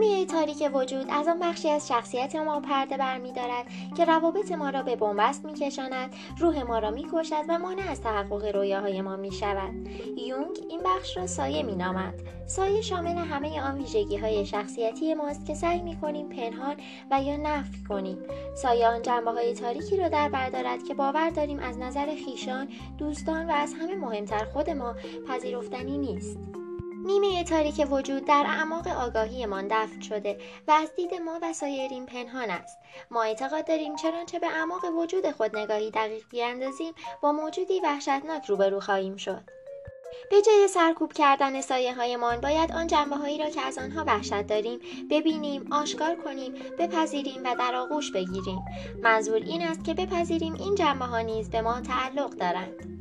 نیمه تاریک وجود. از آن بخشی از شخصیت ما پرده برمیدارد که روابط ما را به بنبست میکشاند روح ما را می‌کشد و مانع از تحقق رویاهای ما می‌شود. یونگ این بخش را سایه مینامد. سایه شامل همه آن ویژگی های شخصیتی ماست که سعی می‌کنیم پنهان و یا نفی کنیم. سایه آن جنبه های تاریکی را در بردارد که باور داریم از نظر خیشان دوستان و از همه مهمتر خود ما پذیرفتنی نیست. نیمه تاریک وجود در اعماق آگاهیمان دفن شده و از دید ما و سایرین پنهان است. ما اعتقاد داریم چنانچه به اعماق وجود خود نگاهی دقیق بیاندازیم با موجودی وحشتناک روبرو خواهیم شد. به جای سرکوب کردن سایه هایمان باید آن جنبه هایی را که از آنها وحشت داریم ببینیم آشکار کنیم بپذیریم و در آغوش بگیریم. منظور این است که بپذیریم این جنبه ها نیز به ما تعلق دارند.